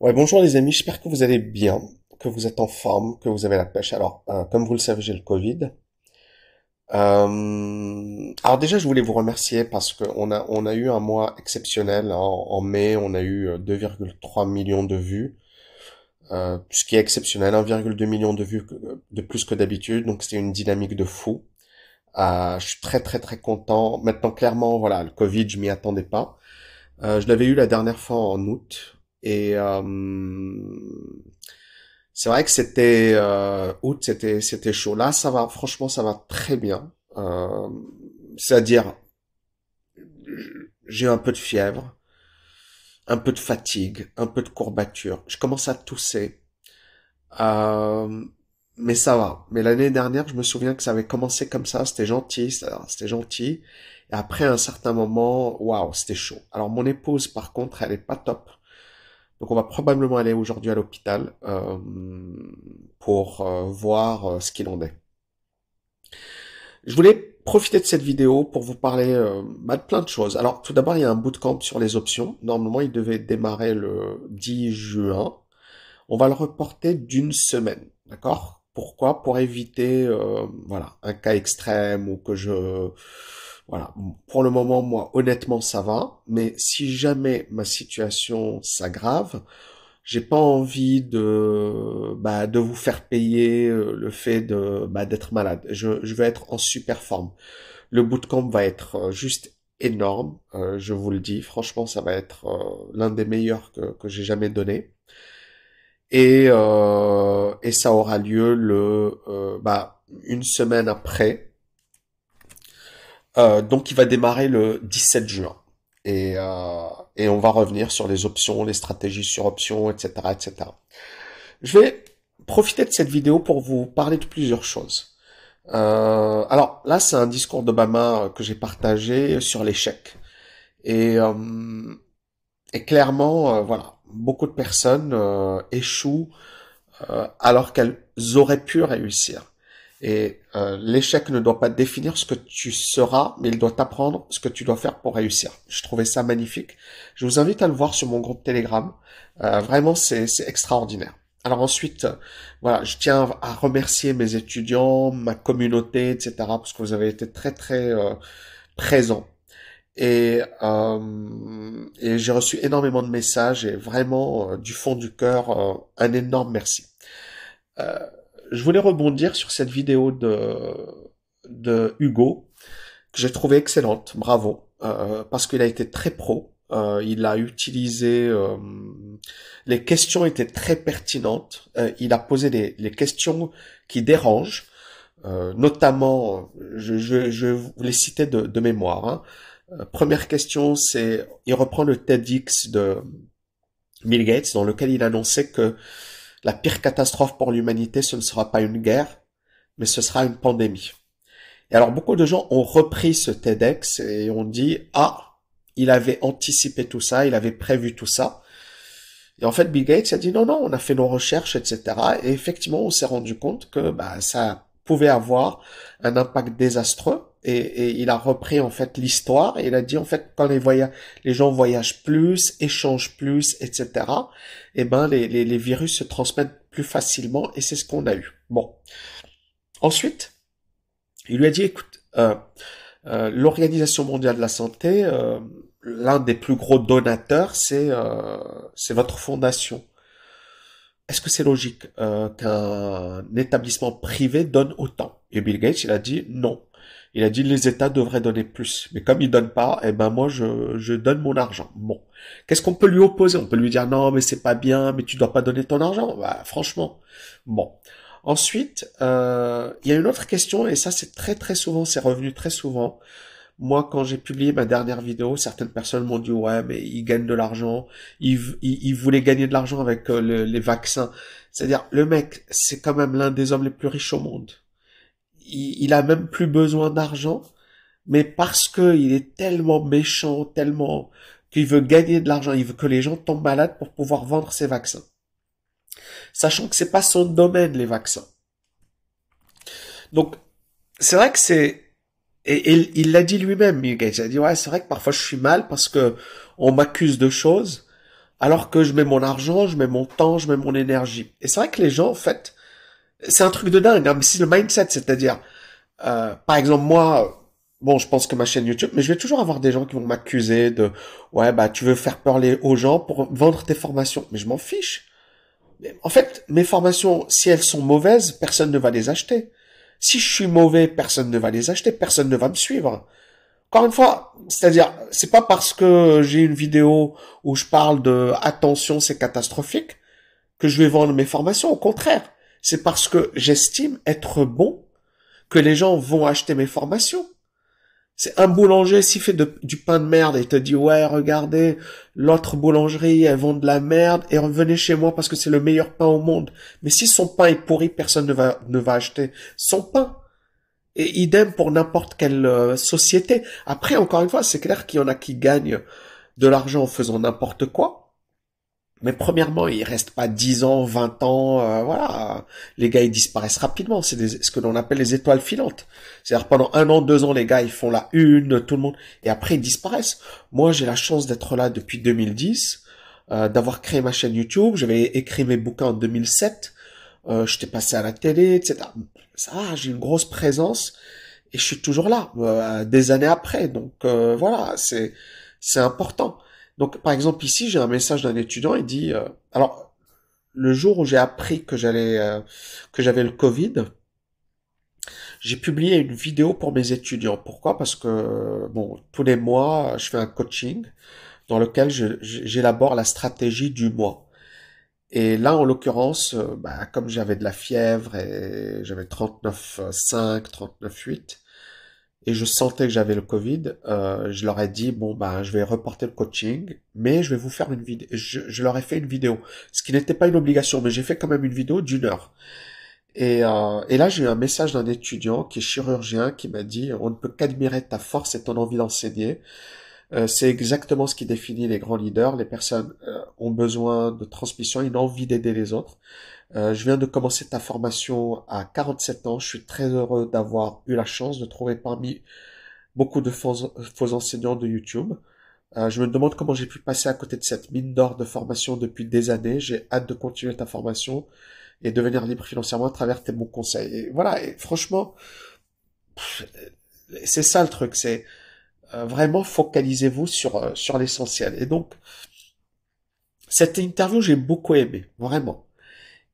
Ouais, bonjour les amis, j'espère que vous allez bien, que vous êtes en forme, que vous avez la pêche. Alors, euh, comme vous le savez, j'ai le Covid. Euh, alors déjà, je voulais vous remercier parce qu'on a, on a eu un mois exceptionnel. En, mai, on a eu 2,3 millions de vues, euh, ce qui est exceptionnel, 1,2 million de vues de plus que d'habitude. Donc c'était une dynamique de fou. Euh, je suis très très très content. Maintenant, clairement, voilà, le Covid, je m'y attendais pas. Euh, je l'avais eu la dernière fois en août. Et euh, c'est vrai que c'était euh, août, c'était c'était chaud. Là, ça va. Franchement, ça va très bien. Euh, C'est-à-dire, j'ai un peu de fièvre, un peu de fatigue, un peu de courbature. Je commence à tousser. Euh, mais ça va. Mais l'année dernière, je me souviens que ça avait commencé comme ça. C'était gentil, c'était gentil. Et après un certain moment, waouh, c'était chaud. Alors mon épouse, par contre, elle est pas top. Donc on va probablement aller aujourd'hui à l'hôpital euh, pour euh, voir euh, ce qu'il en est. Je voulais profiter de cette vidéo pour vous parler bah, de plein de choses. Alors tout d'abord il y a un bootcamp sur les options. Normalement il devait démarrer le 10 juin. On va le reporter d'une semaine, d'accord? Pourquoi? Pour éviter voilà un cas extrême ou que je voilà. Pour le moment, moi, honnêtement, ça va. Mais si jamais ma situation s'aggrave, j'ai pas envie de bah, de vous faire payer euh, le fait de bah, d'être malade. Je, je vais être en super forme. Le bootcamp va être euh, juste énorme, euh, je vous le dis. Franchement, ça va être l'un des meilleurs que, que j'ai jamais donné. Et, et ça aura lieu le bah, une semaine après euh, donc il va démarrer le 17 juin. Et, euh, et on va revenir sur les options, les stratégies sur options, etc., etc. Je vais profiter de cette vidéo pour vous parler de plusieurs choses. Euh, alors là, c'est un discours d'Obama que j'ai partagé sur l'échec. Et, et clairement, voilà, beaucoup de personnes échouent alors qu'elles auraient pu réussir. Et euh, l'échec ne doit pas définir ce que tu seras, mais il doit t'apprendre ce que tu dois faire pour réussir. Je trouvais ça magnifique. Je vous invite à le voir sur mon groupe Telegram. Euh, vraiment, c'est extraordinaire. Alors ensuite, euh, voilà, je tiens à remercier mes étudiants, ma communauté, etc., parce que vous avez été très très euh, présents. Et, et j'ai reçu énormément de messages et vraiment du fond du cœur un énorme merci. Je voulais rebondir sur cette vidéo de, de Hugo, que j'ai trouvé excellente, bravo, euh, parce qu'il a été très pro. Euh, il a utilisé euh, les questions étaient très pertinentes. Euh, il a posé les, les questions qui dérangent, euh, notamment, je, je, je vous les citais de, de mémoire. Hein. Euh, première question, c'est il reprend le TEDx de Bill Gates dans lequel il annonçait que la pire catastrophe pour l'humanité, ce ne sera pas une guerre, mais ce sera une pandémie. Et alors beaucoup de gens ont repris ce TEDx et ont dit ah il avait anticipé tout ça, il avait prévu tout ça. Et en fait Bill Gates a dit non non on a fait nos recherches etc. Et effectivement on s'est rendu compte que bah, ça pouvait avoir un impact désastreux et, il a repris en fait l'histoire et il a dit en fait quand les voyages, les gens voyagent plus, échangent plus, etc. Et eh ben les, les, les virus se transmettent plus facilement et c'est ce qu'on a eu. Bon. Ensuite, il lui a dit écoute, euh, euh, l'Organisation mondiale de la santé, euh, l'un des plus gros donateurs, c'est c'est votre fondation. Est-ce que c'est logique qu'un établissement privé donne autant? Et Bill Gates, il a dit non. Il a dit les États devraient donner plus. Mais comme ils donnent pas, eh ben moi je, donne mon argent. Bon. Qu'est-ce qu'on peut lui opposer? On peut lui dire non mais c'est pas bien, mais tu dois pas donner ton argent. Bah, franchement. Bon. Ensuite, euh, il y a une autre question, et ça c'est très très souvent, c'est revenu très souvent. Moi, quand j'ai publié ma dernière vidéo, certaines personnes m'ont dit ouais, mais ils gagnent de l'argent, ils, ils, voulaient gagner de l'argent avec euh, les vaccins. C'est-à-dire, le mec, c'est quand même l'un des hommes les plus riches au monde il, a même plus besoin d'argent, mais parce que il est tellement méchant, tellement qu'il veut gagner de l'argent, il veut que les gens tombent malades pour pouvoir vendre ses vaccins. Sachant que c'est pas son domaine les vaccins. Donc c'est vrai que c'est et, il l'a dit lui-même, Il a dit ouais c'est vrai que parfois je suis mal parce que on m'accuse de choses alors que je mets mon argent, je mets mon temps, je mets mon énergie. Et c'est vrai que les gens, en fait, c'est un truc de dingue, hein, mais c'est le mindset, c'est-à-dire, euh, par exemple, moi, bon, je pense que ma chaîne YouTube, mais je vais toujours avoir des gens qui vont m'accuser de, ouais, bah, tu veux faire peur aux gens pour vendre tes formations. Mais je m'en fiche. En fait, mes formations, si elles sont mauvaises, personne ne va les acheter. Si je suis mauvais, personne ne va les acheter, personne ne va me suivre. Encore une fois, c'est-à-dire, c'est pas parce que j'ai une vidéo où je parle de attention, c'est catastrophique, que je vais vendre mes formations. Au contraire, c'est parce que j'estime être bon que les gens vont acheter mes formations. C'est un boulanger s'il fait du pain de merde et te dit ouais regardez l'autre boulangerie elles vendent de la merde et revenez chez moi parce que c'est le meilleur pain au monde. Mais si son pain est pourri personne ne va ne va acheter son pain. Et idem pour n'importe quelle euh, société. Après encore une fois c'est clair qu'il y en a qui gagnent de l'argent en faisant n'importe quoi. Mais premièrement, il reste pas 10 ans, 20 ans, euh, voilà. Les gars, ils disparaissent rapidement. C'est ce que l'on appelle les étoiles filantes. C'est-à-dire pendant un an, deux ans, les gars, ils font la une, tout le monde, et après ils disparaissent. Moi, j'ai la chance d'être là depuis 2010, euh, d'avoir créé ma chaîne YouTube. J'avais écrit mes bouquins en 2007. Euh, J'étais passé à la télé, etc. Ça, j'ai une grosse présence et je suis toujours là, euh, des années après. Donc euh, voilà, c'est c'est important. Donc, par exemple, ici, j'ai un message d'un étudiant, il dit, euh, alors, le jour où j'ai appris que j'allais, euh, que j'avais le Covid, j'ai publié une vidéo pour mes étudiants. Pourquoi? Parce que, bon, tous les mois, je fais un coaching dans lequel j'élabore la stratégie du mois. Et là, en l'occurrence, euh, bah, comme j'avais de la fièvre et j'avais 39,5, 39,8, et je sentais que j'avais le Covid, euh, je leur ai dit bon ben je vais reporter le coaching, mais je vais vous faire une vidéo. Je, leur ai fait une vidéo, ce qui n'était pas une obligation, mais j'ai fait quand même une vidéo d'une heure. Et, euh, et là j'ai eu un message d'un étudiant qui est chirurgien qui m'a dit on ne peut qu'admirer ta force et ton envie d'enseigner. Euh, c'est exactement ce qui définit les grands leaders. Les personnes euh, ont besoin de transmission, une envie d'aider les autres. Euh, je viens de commencer ta formation à 47 ans. Je suis très heureux d'avoir eu la chance de trouver parmi beaucoup de faux, enseignants de YouTube. Euh, je me demande comment j'ai pu passer à côté de cette mine d'or de formation depuis des années. J'ai hâte de continuer ta formation et devenir libre financièrement à travers tes bons conseils. Et voilà, et franchement, c'est ça le truc, c'est euh, vraiment focalisez-vous sur, sur l'essentiel. Et donc, cette interview, j'ai beaucoup aimé, vraiment.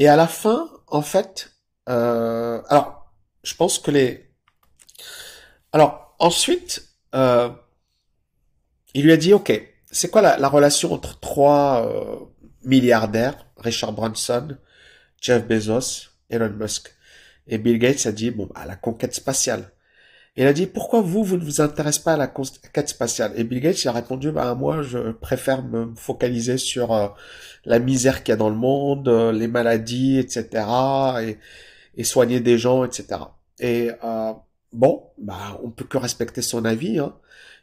Et à la fin, en fait, euh, alors, je pense que les... Alors, ensuite, euh, il lui a dit, OK, c'est quoi la, relation entre trois euh, milliardaires, Richard Branson, Jeff Bezos, Elon Musk Et Bill Gates? A dit, bon, à bah, la conquête spatiale. Il a dit, pourquoi vous, vous ne vous intéressez pas à la conquête spatiale? Et Bill Gates a répondu, bah moi, je préfère me focaliser sur euh, la misère qu'il y a dans le monde, euh, les maladies, etc. Et, soigner des gens, etc. Et euh, bon, bah on peut que respecter son avis. Hein.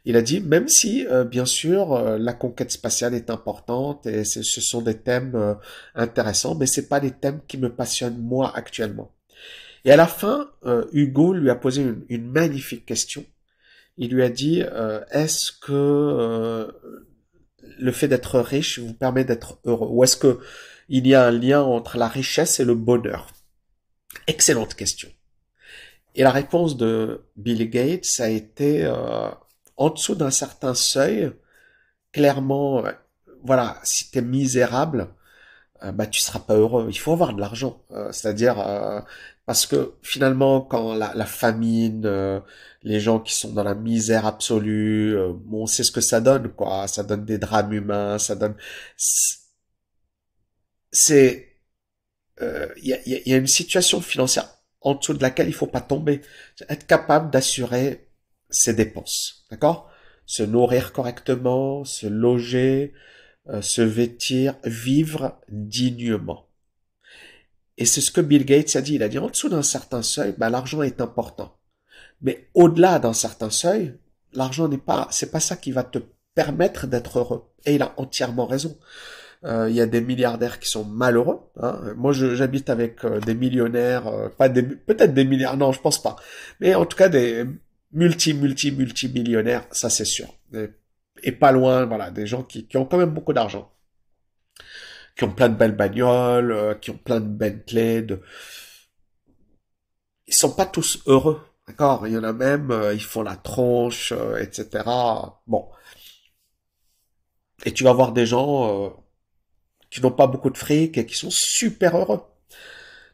Il a dit, même si, euh, bien sûr, la conquête spatiale est importante et ce sont des thèmes intéressants, mais c'est pas les thèmes qui me passionnent moi actuellement. Et à la fin, euh, Hugo lui a posé une, magnifique question. Il lui a dit, euh, est-ce que euh, le fait d'être riche vous permet d'être heureux? Ou est-ce que il y a un lien entre la richesse et le bonheur? Excellente question. Et la réponse de Bill Gates a été en dessous d'un certain seuil, clairement, voilà, si t'es misérable, bah tu seras pas heureux. Il faut avoir de l'argent, c'est-à-dire parce que finalement, quand la, famine, euh, les gens qui sont dans la misère absolue, euh, bon, c'est ce que ça donne, quoi. Ça donne des drames humains, ça donne. C'est, euh, il y, a, y, a, une situation financière en dessous de laquelle il faut pas tomber. Être capable d'assurer ses dépenses, d'accord? Se nourrir correctement, se loger, se vêtir, vivre dignement. Et c'est ce que Bill Gates a dit. Il a dit en dessous d'un certain seuil, bah, l'argent est important. Mais au-delà d'un certain seuil, l'argent n'est pas, c'est pas ça qui va te permettre d'être heureux. Et il a entièrement raison. Euh, il y a des milliardaires qui sont malheureux. Hein. Moi, j'habite avec euh, des millionnaires, euh, pas des, peut-être des milliardaires, non, je pense pas. Mais en tout cas, des multi, multi, multi millionnaires, ça c'est sûr. Et, pas loin, voilà, des gens qui, qui ont quand même beaucoup d'argent. Qui ont plein de belles bagnoles, euh, qui ont plein de Bentley, de... ils sont pas tous heureux, d'accord? Il y en a même, euh, ils font la tronche, euh, etc. Bon. Et tu vas voir des gens qui n'ont pas beaucoup de fric et qui sont super heureux.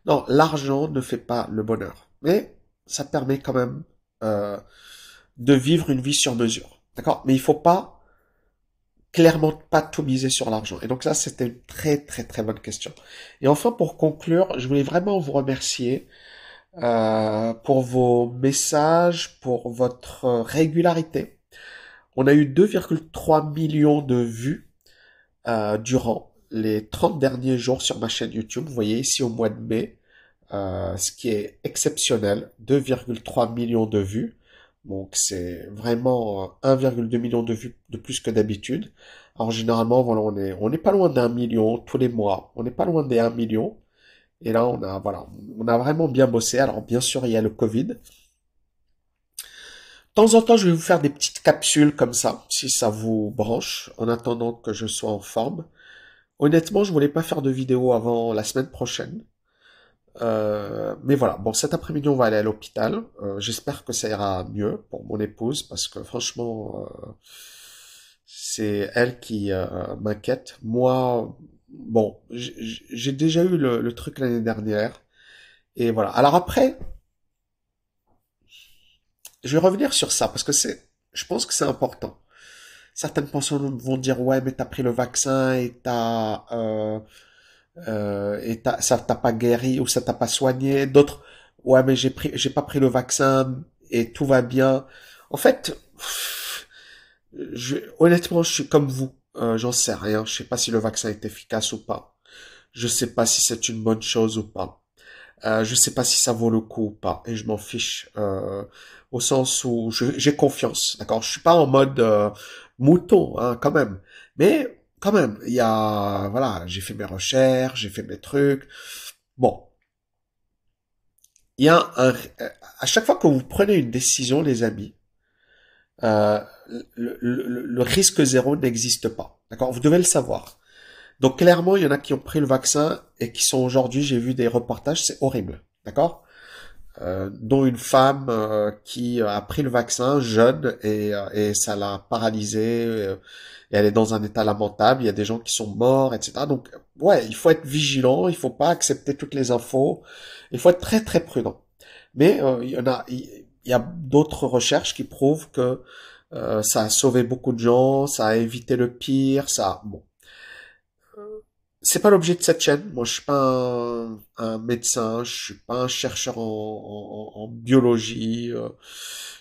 Non, l'argent ne fait pas le bonheur, mais ça permet quand même de vivre une vie sur mesure, d'accord? Mais il faut pas clairement pas tout miser sur l'argent. Et donc là, c'était une très très très bonne question. Et enfin, pour conclure, je voulais vraiment vous remercier euh, pour vos messages, pour votre régularité. On a eu 2,3 millions de vues euh, durant les 30 derniers jours sur ma chaîne YouTube. Vous voyez ici au mois de mai, euh, ce qui est exceptionnel, 2,3 millions de vues. Donc c'est vraiment 1,2 million de vues de plus que d'habitude. Alors généralement, voilà, on est, on n'est pas loin d'un million tous les mois. On n'est pas loin des 1 million. Et là, on a, voilà, on a vraiment bien bossé. Alors bien sûr, il y a le Covid. De temps en temps, je vais vous faire des petites capsules comme ça, si ça vous branche, en attendant que je sois en forme. Honnêtement, je voulais pas faire de vidéo avant la semaine prochaine. Euh, mais voilà, bon, cet après-midi, on va aller à l'hôpital. Euh, j'espère que ça ira mieux pour mon épouse, parce que franchement, euh, c'est elle qui m'inquiète. Moi, bon, j'ai déjà eu le, le truc l'année dernière. Et voilà. Alors après, je vais revenir sur ça, parce que c'est, je pense que c'est important. Certaines personnes vont dire, ouais, mais t'as pris le vaccin et t'as... Euh, et ça t'a pas guéri ou ça t'a pas soigné. D'autres, ouais, mais j'ai pris, j'ai pas pris le vaccin et tout va bien. En fait, je, honnêtement, je suis comme vous. Euh, J'en sais rien. Je sais pas si le vaccin est efficace ou pas. Je sais pas si c'est une bonne chose ou pas. Euh, je sais pas si ça vaut le coup ou pas. Et je m'en fiche. Euh, au sens où j'ai confiance. D'accord? Je suis pas en mode euh, mouton, hein, quand même. Mais quand même, il y a, voilà, j'ai fait mes recherches, j'ai fait mes trucs. Bon. Il y a un, à chaque fois que vous prenez une décision, les amis, euh, le, risque zéro n'existe pas. D'accord? Vous devez le savoir. Donc clairement, il y en a qui ont pris le vaccin et qui sont aujourd'hui, j'ai vu des reportages, c'est horrible. D'accord? Euh, dont une femme euh, qui a pris le vaccin jeune et, euh, et ça l'a paralysée elle est dans un état lamentable, il y a des gens qui sont morts, etc. Donc ouais, il faut être vigilant, il faut pas accepter toutes les infos, il faut être très très prudent. Mais il y en a, il y a d'autres recherches qui prouvent que ça a sauvé beaucoup de gens, ça a évité le pire, ça bon c'est pas l'objet de cette chaîne. Moi, je suis pas un, médecin, je suis pas un chercheur en, en, biologie, euh,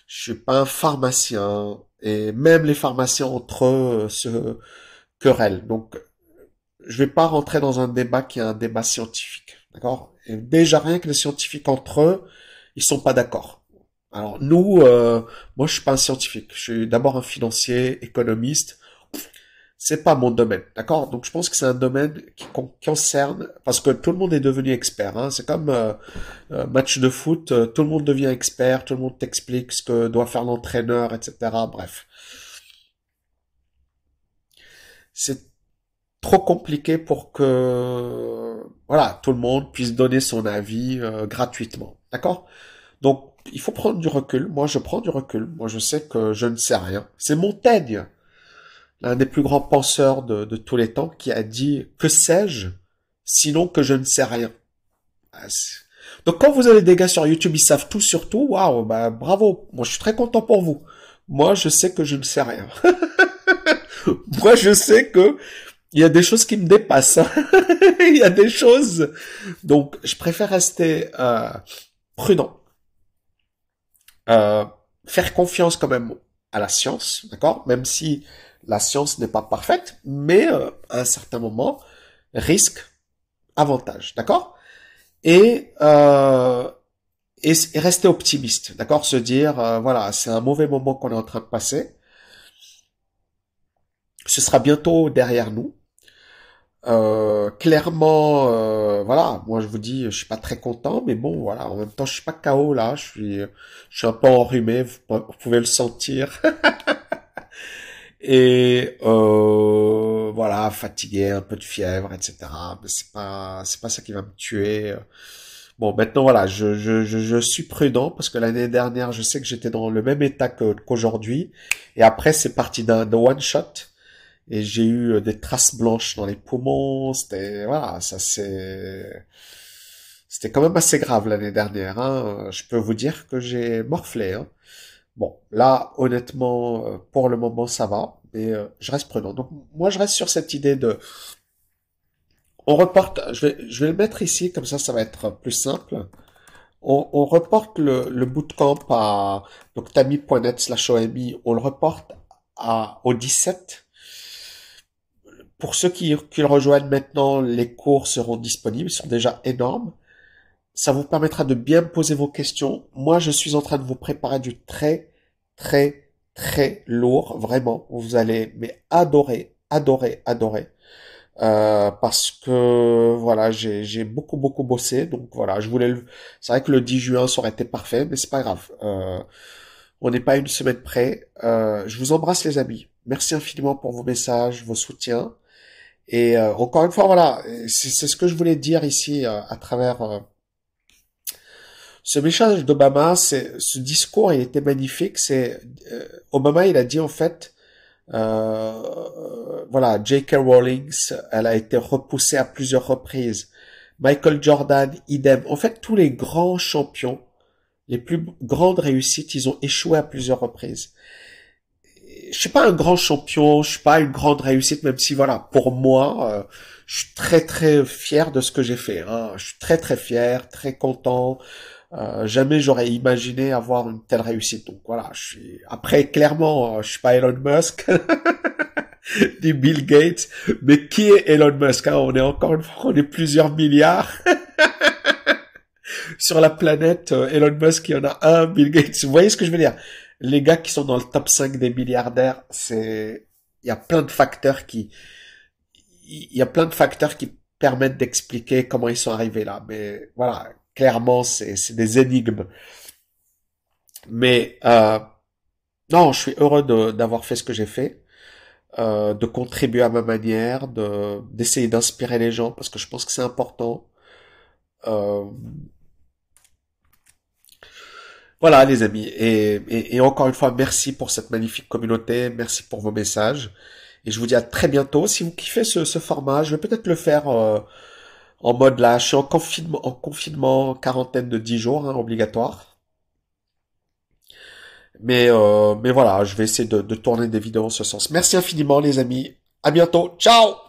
je suis pas un pharmacien, et même les pharmaciens entre eux euh, se querellent. Donc, je vais pas rentrer dans un débat qui est un débat scientifique, d'accord? Déjà rien que les scientifiques entre eux, ils sont pas d'accord. Alors nous, euh, moi, je suis pas un scientifique. Je suis d'abord un financier, économiste c'est pas mon domaine, d'accord? Donc je pense que c'est un domaine qui concerne parce que tout le monde est devenu expert. Hein. C'est comme euh, euh match de foot, euh, tout le monde devient expert, tout le monde t'explique ce que doit faire l'entraîneur, etc. Bref, c'est trop compliqué pour que voilà tout le monde puisse donner son avis euh, gratuitement, d'accord? Donc il faut prendre du recul. Moi, je prends du recul. Moi, je sais que je ne sais rien. C'est Montaigne l'un des plus grands penseurs de, tous les temps, qui a dit que sais-je sinon que je ne sais rien? Ah, Donc quand vous avez des gars sur YouTube, ils savent tout sur tout, waouh, bah bravo. Moi je suis très content pour vous. Moi je sais que je ne sais rien. Moi je sais que il y a des choses qui me dépassent. il y a des choses. Donc je préfère rester euh, prudent. Euh, faire confiance quand même à la science, d'accord? Même si la science n'est pas parfaite, mais euh, à un certain moment, risque, avantage, d'accord? Et, euh, et, rester optimiste, d'accord? Se dire, euh, voilà, c'est un mauvais moment qu'on est en train de passer, ce sera bientôt derrière nous. Clairement, voilà, moi je vous dis, je suis pas très content, mais bon, voilà, en même temps, je suis pas KO là, je suis, un peu enrhumé, vous pouvez le sentir. Et euh, voilà, fatigué, un peu de fièvre, etc. Mais c'est pas, c'est pas ça qui va me tuer. Bon, maintenant voilà, je, je, je, suis prudent parce que l'année dernière, je sais que j'étais dans le même état qu'aujourd'hui. et après, c'est parti d'un one shot et j'ai eu des traces blanches dans les poumons. C'était voilà, ça c'est c'était quand même assez grave l'année dernière. Hein. Je peux vous dire que j'ai morflé. Hein. Bon, là, honnêtement, euh, pour le moment, ça va, mais euh, je reste prudent. Donc, moi, je reste sur cette idée de... On reporte, je vais, je vais le mettre ici, comme ça, ça va être plus simple. On, on reporte le, le bootcamp à, donc, tami.net slash OMI, on le reporte à, au 17. Pour ceux qui, qui le rejoignent maintenant, les cours seront disponibles, ils sont déjà énormes ça vous permettra de bien poser vos questions. Moi, je suis en train de vous préparer du très, très, très lourd, vraiment. Vous allez mais adorer, adorer, adorer. Euh, parce que voilà, j'ai beaucoup beaucoup bossé, donc voilà, je voulais. Le... C'est vrai que le 10 juin ça aurait été parfait, mais c'est pas grave. Euh, on n'est pas une semaine près. Euh, je vous embrasse les amis. Merci infiniment pour vos messages, vos soutiens. Et euh, encore une fois, voilà, c'est ce que je voulais dire ici euh, à travers ce message d'Obama, ce discours, il était magnifique. C'est euh, Obama, il a dit en fait, euh, voilà, J.K. Rowling, elle a été repoussée à plusieurs reprises. Michael Jordan, idem. En fait, tous les grands champions, les plus grandes réussites, ils ont échoué à plusieurs reprises. Je suis pas un grand champion, je suis pas une grande réussite, même si voilà, pour moi, euh, je suis très très fier de ce que j'ai fait. Hein. Je suis très très fier, très content. Euh, jamais j'aurais imaginé avoir une telle réussite. Donc voilà, je suis après clairement, euh, je suis pas Elon Musk, ni Bill Gates, mais qui est Elon Musk hein? On est encore une fois, on est plusieurs milliards. Sur la planète, euh, Elon Musk, il y en a un, Bill Gates. Vous voyez ce que je veux dire? Les gars qui sont dans le top 5 des milliardaires, c'est il y a plein de facteurs qui il y a plein de facteurs qui permettent d'expliquer comment ils sont arrivés là. Mais voilà, clairement, c'est des énigmes. Mais euh, non, je suis heureux d'avoir fait ce que j'ai fait, euh, de contribuer à ma manière, de d'essayer d'inspirer les gens parce que je pense que c'est important. Euh, voilà les amis, et, encore une fois, merci pour cette magnifique communauté, merci pour vos messages, et je vous dis à très bientôt. Si vous kiffez ce, format, je vais peut-être le faire en mode là, je suis en confinement, en confinement, quarantaine de 10 jours, hein, obligatoire. Mais, euh, mais voilà, je vais essayer de, de tourner des vidéos en ce sens. Merci infiniment les amis. À bientôt. Ciao